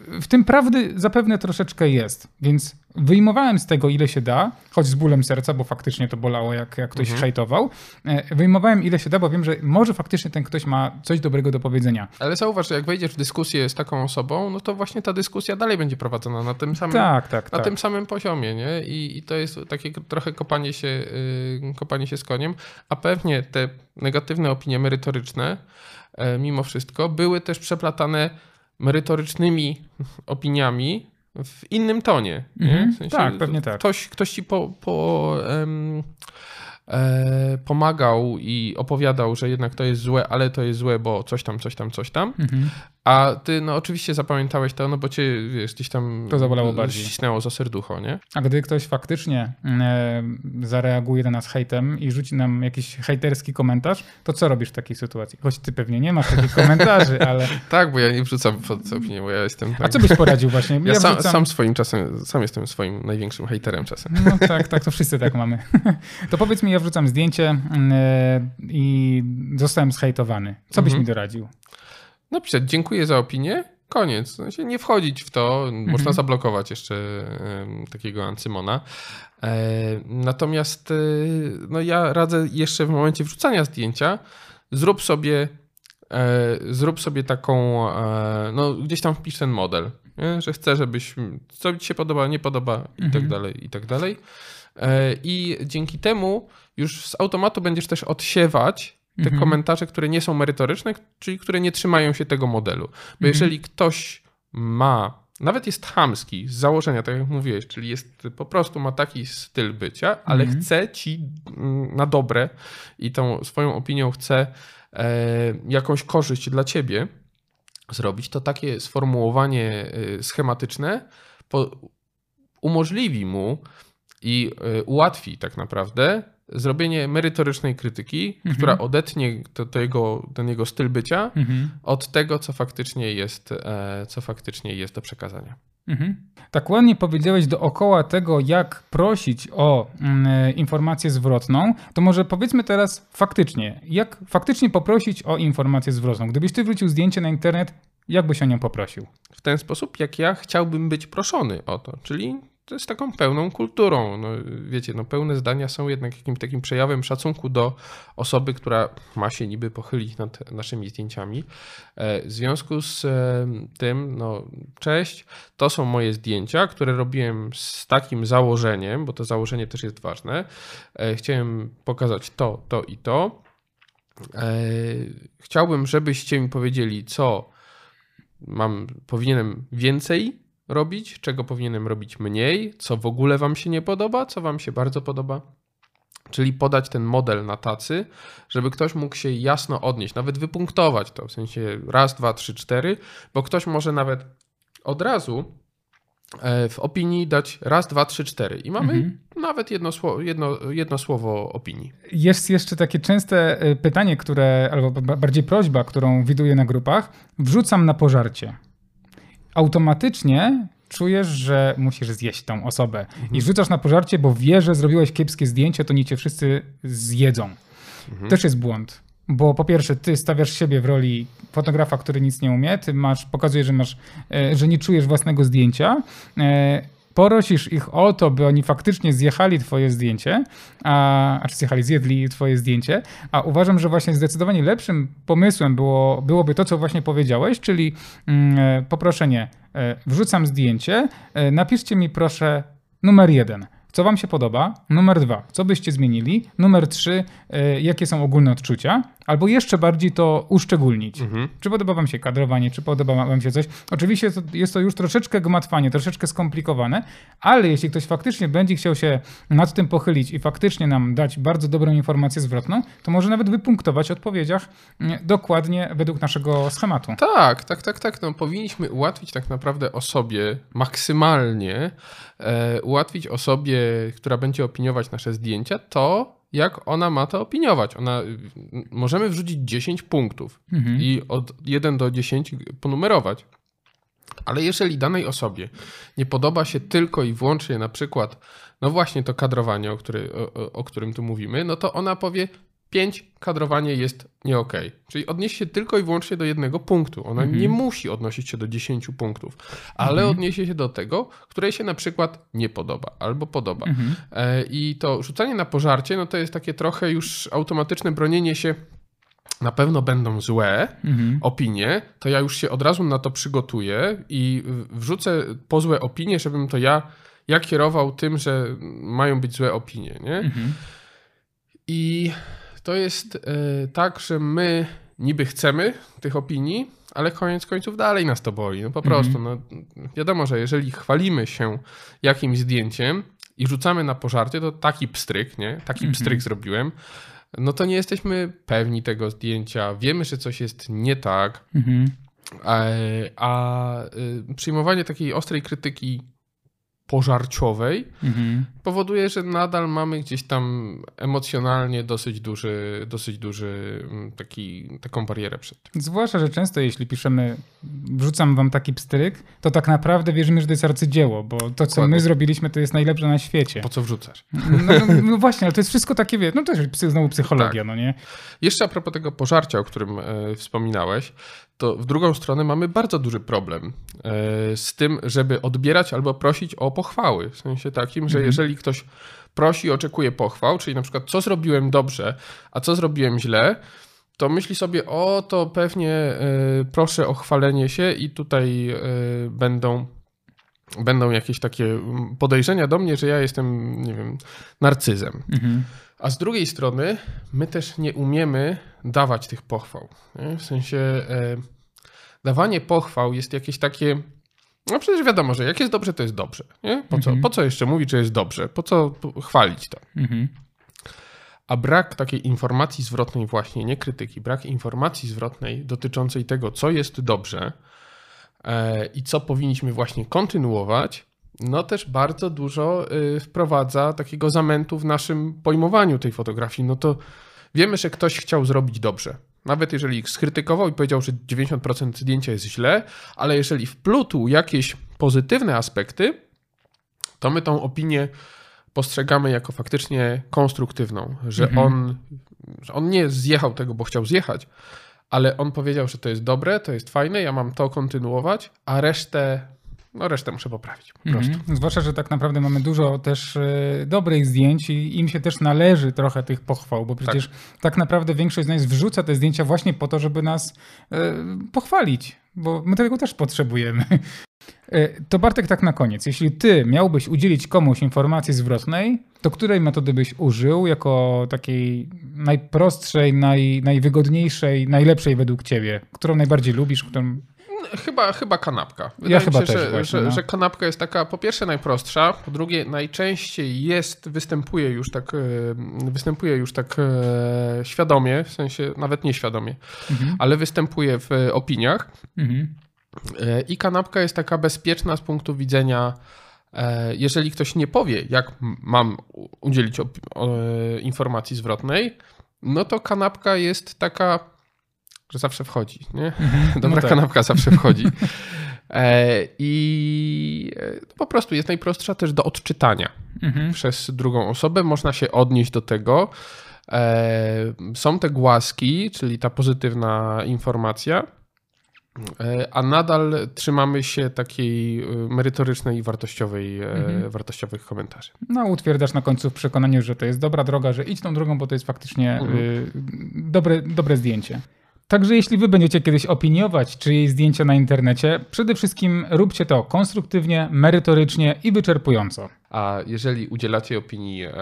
w tym prawdy zapewne troszeczkę jest, więc wyjmowałem z tego ile się da, choć z bólem serca, bo faktycznie to bolało, jak, jak ktoś mhm. hejtował. E, wyjmowałem ile się da, bo wiem, że może faktycznie ten ktoś ma coś dobrego do powiedzenia. Ale zauważ, że jak wejdziesz w dyskusję z taką osobą, no to właśnie ta dyskusja dalej będzie prowadzona na tym samym, tak, tak, na tak. tym samym poziomie, nie? I, I, to jest takie trochę kopanie się, yy, kopanie się z koniem, a pewnie te negatywne opinie merytoryczne, yy, mimo wszystko, były też przeplatane merytorycznymi opiniami w innym tonie. Mm -hmm. w sensie tak, pewnie tak. Ktoś, ktoś ci po, po e, pomagał i opowiadał, że jednak to jest złe, ale to jest złe, bo coś tam, coś tam, coś tam. Mhm. A ty, no oczywiście zapamiętałeś to, no bo cię, wiesz, gdzieś tam to zabolało bardziej. ścisnęło za serducho, nie? A gdy ktoś faktycznie e, zareaguje na nas hejtem i rzuci nam jakiś hejterski komentarz, to co robisz w takiej sytuacji? Choć ty pewnie nie masz takich komentarzy, ale... tak, bo ja nie wrzucam pod opinię, bo ja jestem... Tak... A co byś poradził właśnie? Ja, ja sam, wrzucam... sam, swoim czasem, sam jestem swoim największym hejterem czasem. No tak, tak, to wszyscy tak mamy. to powiedz mi, ja wrzucam zdjęcie e, i zostałem zhejtowany. Co byś mhm. mi doradził? Napisać dziękuję za opinię, koniec. W sensie nie wchodzić w to, mhm. można zablokować jeszcze takiego Ancymona. E, natomiast e, no ja radzę jeszcze w momencie wrzucania zdjęcia, zrób sobie e, zrób sobie taką, no gdzieś tam wpisz ten model, nie? że chcę, żebyś, co ci się podoba, nie podoba i tak mhm. dalej, i tak dalej. I dzięki temu już z automatu będziesz też odsiewać te mhm. komentarze, które nie są merytoryczne, czyli które nie trzymają się tego modelu. Bo mhm. jeżeli ktoś ma, nawet jest chamski z założenia, tak jak mówiłeś, czyli jest po prostu ma taki styl bycia, ale mhm. chce ci mm, na dobre i tą swoją opinią chce e, jakąś korzyść dla ciebie zrobić, to takie sformułowanie e, schematyczne po, umożliwi mu i e, ułatwi tak naprawdę zrobienie merytorycznej krytyki, mhm. która odetnie to, to jego, ten jego styl bycia mhm. od tego, co faktycznie jest, e, co faktycznie jest do przekazania. Mhm. Tak ładnie powiedziałeś dookoła tego, jak prosić o mm, informację zwrotną, to może powiedzmy teraz faktycznie, jak faktycznie poprosić o informację zwrotną. Gdybyś ty wrócił zdjęcie na internet, jak byś o nią poprosił? W ten sposób, jak ja chciałbym być proszony o to, czyli to jest taką pełną kulturą. No, wiecie, no, pełne zdania są jednak jakimś takim przejawem szacunku do osoby, która ma się niby pochylić nad naszymi zdjęciami. E, w związku z e, tym, no, cześć, to są moje zdjęcia, które robiłem z takim założeniem, bo to założenie też jest ważne. E, chciałem pokazać to, to i to. Chciałbym, żebyście mi powiedzieli, co mam, powinienem więcej robić, czego powinienem robić mniej, co w ogóle Wam się nie podoba, co Wam się bardzo podoba. Czyli podać ten model na tacy, żeby ktoś mógł się jasno odnieść, nawet wypunktować to, w sensie raz, dwa, trzy, cztery, bo ktoś może nawet od razu e, w opinii dać raz, dwa, trzy, cztery i mamy mhm. nawet jedno, słowo, jedno, jedno słowo opinii. Jest jeszcze takie częste e, pytanie, które, albo bardziej prośba, którą widuję na grupach. Wrzucam na pożarcie automatycznie czujesz, że musisz zjeść tą osobę. Mhm. I rzucasz na pożarcie, bo wiesz, że zrobiłeś kiepskie zdjęcie, to nie cię wszyscy zjedzą. Mhm. Też jest błąd. Bo po pierwsze, ty stawiasz siebie w roli fotografa, który nic nie umie, ty masz, pokazujesz, że masz, e, że nie czujesz własnego zdjęcia. Porosisz ich o to, by oni faktycznie zjechali twoje zdjęcie, a, a czy zjechali, zjedli twoje zdjęcie, a uważam, że właśnie zdecydowanie lepszym pomysłem było, byłoby to, co właśnie powiedziałeś, czyli mm, e, poproszenie, e, wrzucam zdjęcie, e, napiszcie mi proszę numer jeden. Co Wam się podoba? Numer dwa, co byście zmienili? Numer trzy, jakie są ogólne odczucia? Albo jeszcze bardziej to uszczególnić. Mhm. Czy podoba Wam się kadrowanie, czy podoba Wam się coś? Oczywiście jest to, jest to już troszeczkę gmatwanie, troszeczkę skomplikowane, ale jeśli ktoś faktycznie będzie chciał się nad tym pochylić i faktycznie nam dać bardzo dobrą informację zwrotną, to może nawet wypunktować w odpowiedziach mm, dokładnie według naszego schematu. Tak, tak, tak, tak. No, powinniśmy ułatwić tak naprawdę osobie maksymalnie, e, ułatwić osobie, która będzie opiniować nasze zdjęcia, to jak ona ma to opiniować. Ona, możemy wrzucić 10 punktów mhm. i od 1 do 10 ponumerować. Ale jeżeli danej osobie nie podoba się tylko i wyłącznie na przykład, no właśnie to kadrowanie, o, który, o, o którym tu mówimy, no to ona powie, 5 kadrowanie jest nie ok. Czyli odniesie się tylko i wyłącznie do jednego punktu. Ona mhm. nie musi odnosić się do 10 punktów, ale mhm. odniesie się do tego, której się na przykład nie podoba albo podoba. Mhm. E, I to rzucanie na pożarcie, no to jest takie trochę już automatyczne bronienie się na pewno będą złe mhm. opinie, to ja już się od razu na to przygotuję i wrzucę po złe opinie, żebym to ja, ja kierował tym, że mają być złe opinie. Nie? Mhm. I to jest e, tak, że my niby chcemy tych opinii, ale koniec końców dalej nas to boli. No po mhm. prostu. No, wiadomo, że jeżeli chwalimy się jakimś zdjęciem i rzucamy na pożarcie, to taki pstryk, nie? Taki mhm. pstryk zrobiłem. No to nie jesteśmy pewni tego zdjęcia. Wiemy, że coś jest nie tak. Mhm. A, a y, przyjmowanie takiej ostrej krytyki pożarciowej, mhm. powoduje, że nadal mamy gdzieś tam emocjonalnie dosyć duży, dosyć duży mm, taki, taką barierę przed tym. Zwłaszcza, że często jeśli piszemy, wrzucam wam taki pstryk, to tak naprawdę wierzymy, że to jest arcydzieło, bo to, co my zrobiliśmy, to jest najlepsze na świecie. Po co wrzucasz? No, no, no właśnie, ale to jest wszystko takie, wie, no też znowu psychologia, tak. no nie? Jeszcze a propos tego pożarcia, o którym e, wspominałeś, to w drugą stronę mamy bardzo duży problem e, z tym, żeby odbierać albo prosić o pochwały. W sensie takim, że mhm. jeżeli ktoś prosi, oczekuje pochwał, czyli na przykład co zrobiłem dobrze, a co zrobiłem źle, to myśli sobie, o to pewnie e, proszę o chwalenie się i tutaj e, będą będą jakieś takie podejrzenia do mnie, że ja jestem, nie wiem, narcyzem. Mhm. A z drugiej strony, my też nie umiemy dawać tych pochwał. Nie? W sensie e, dawanie pochwał jest jakieś takie. No przecież wiadomo, że jak jest dobrze, to jest dobrze. Nie? Po, co, mhm. po co jeszcze mówić, że jest dobrze? Po co chwalić to? Mhm. A brak takiej informacji zwrotnej, właśnie nie krytyki, brak informacji zwrotnej dotyczącej tego, co jest dobrze e, i co powinniśmy właśnie kontynuować, no też bardzo dużo y, wprowadza takiego zamętu w naszym pojmowaniu tej fotografii. No to wiemy, że ktoś chciał zrobić dobrze. Nawet jeżeli ich skrytykował i powiedział, że 90% zdjęcia jest źle, ale jeżeli wplótł jakieś pozytywne aspekty, to my tą opinię postrzegamy jako faktycznie konstruktywną, że, Mhm. on, że on nie zjechał tego, bo chciał zjechać, ale on powiedział, że to jest dobre, to jest fajne, ja mam to kontynuować, a resztę, no resztę muszę poprawić po prostu. Mhm. Zwłaszcza, że tak naprawdę mamy dużo też e, dobrych zdjęć i im się też należy trochę tych pochwał, bo przecież tak, naprawdę większość z nas wrzuca te zdjęcia właśnie po to, żeby nas e, pochwalić, bo my tego też potrzebujemy. E, To Bartek tak na koniec. Jeśli ty miałbyś udzielić komuś informacji zwrotnej, to której metody byś użył jako takiej najprostszej, naj, najwygodniejszej, najlepszej według ciebie? Którą najbardziej lubisz, którą... Chyba, chyba kanapka. Ja chyba się, też że, właśnie, że, no. że kanapka jest taka po pierwsze najprostsza, po drugie najczęściej jest, występuje już tak, e, występuje już tak e, świadomie, w sensie nawet nieświadomie, Mhm. ale występuje w opiniach. Mhm. E, I kanapka jest taka bezpieczna z punktu widzenia, jeżeli ktoś nie powie, jak mam udzielić informacji zwrotnej, no to kanapka jest taka, że zawsze wchodzi. Nie? Dobra No tak. kanapka zawsze wchodzi. E, I e, po prostu jest najprostsza też do odczytania Mhm. przez drugą osobę. Można się odnieść do tego. E, Są te głaski, czyli ta pozytywna informacja, a nadal trzymamy się takiej merytorycznej i wartościowej, Mhm. wartościowych komentarzy. No, utwierdzasz na końcu w przekonaniu, że to jest dobra droga, że idź tą drogą, bo to jest faktycznie Mhm. y, dobre, dobre zdjęcie. Także jeśli wy będziecie kiedyś opiniować czyjeś zdjęcia na internecie, przede wszystkim róbcie to konstruktywnie, merytorycznie i wyczerpująco. A jeżeli udzielacie opinii e,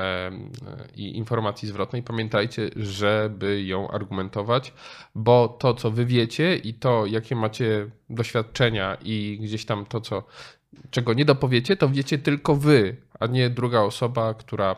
i informacji zwrotnej, pamiętajcie, żeby ją argumentować, bo to, co wy wiecie i to, jakie macie doświadczenia i gdzieś tam to, co, czego nie dopowiecie, to wiecie tylko wy, a nie druga osoba, która,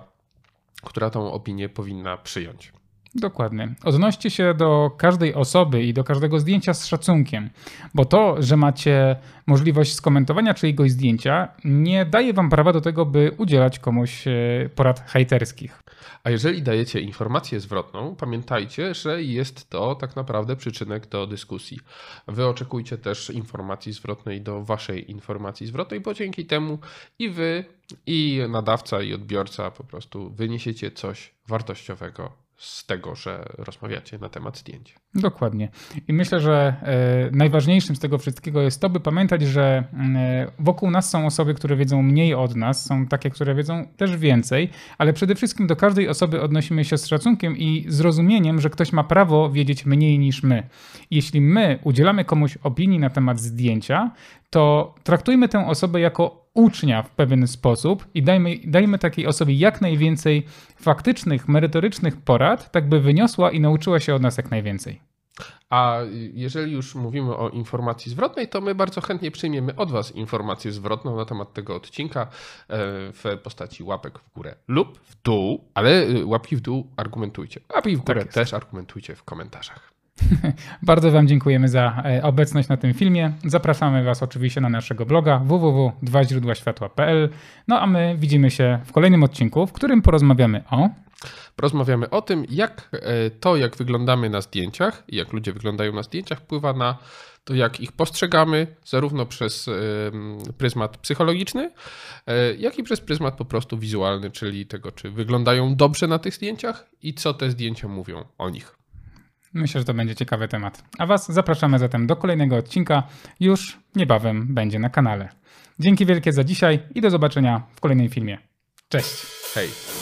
która tą opinię powinna przyjąć. Dokładnie. Odnoście się do każdej osoby i do każdego zdjęcia z szacunkiem, bo to, że macie możliwość skomentowania czyjegoś zdjęcia, nie daje wam prawa do tego, by udzielać komuś e, porad hejterskich. A jeżeli dajecie informację zwrotną, pamiętajcie, że jest to tak naprawdę przyczynek do dyskusji. Wy oczekujcie też informacji zwrotnej do waszej informacji zwrotnej, bo dzięki temu i wy, i nadawca, i odbiorca po prostu wyniesiecie coś wartościowego z tego, że rozmawiacie na temat zdjęć. Dokładnie. I myślę, że e, najważniejszym z tego wszystkiego jest to, by pamiętać, że e, wokół nas są osoby, które wiedzą mniej od nas, są takie, które wiedzą też więcej, ale przede wszystkim do każdej osoby odnosimy się z szacunkiem i zrozumieniem, że ktoś ma prawo wiedzieć mniej niż my. Jeśli my udzielamy komuś opinii na temat zdjęcia, to traktujmy tę osobę jako ucznia w pewien sposób i dajmy, dajmy takiej osobie jak najwięcej faktycznych, merytorycznych porad, tak by wyniosła i nauczyła się od nas jak najwięcej. A jeżeli już mówimy o informacji zwrotnej, to my bardzo chętnie przyjmiemy od Was informację zwrotną na temat tego odcinka e, w postaci łapek w górę lub w dół, ale e, łapki w dół argumentujcie. Łapki w górę jest. też argumentujcie w komentarzach. Bardzo Wam dziękujemy za e, obecność na tym filmie. Zapraszamy Was oczywiście na naszego bloga www.dwaźródłaświatła.pl. No a my widzimy się w kolejnym odcinku, w którym porozmawiamy o Porozmawiamy o tym, jak e, to, jak wyglądamy na zdjęciach i jak ludzie wyglądają na zdjęciach, wpływa na to, jak ich postrzegamy, zarówno przez em, pryzmat psychologiczny, e, jak i przez pryzmat po prostu wizualny, czyli tego, czy wyglądają dobrze na tych zdjęciach i co te zdjęcia mówią o nich. Myślę, że to będzie ciekawy temat. A Was zapraszamy zatem do kolejnego odcinka. Już niebawem będzie na kanale. Dzięki wielkie za dzisiaj i do zobaczenia w kolejnym filmie. Cześć! Hej!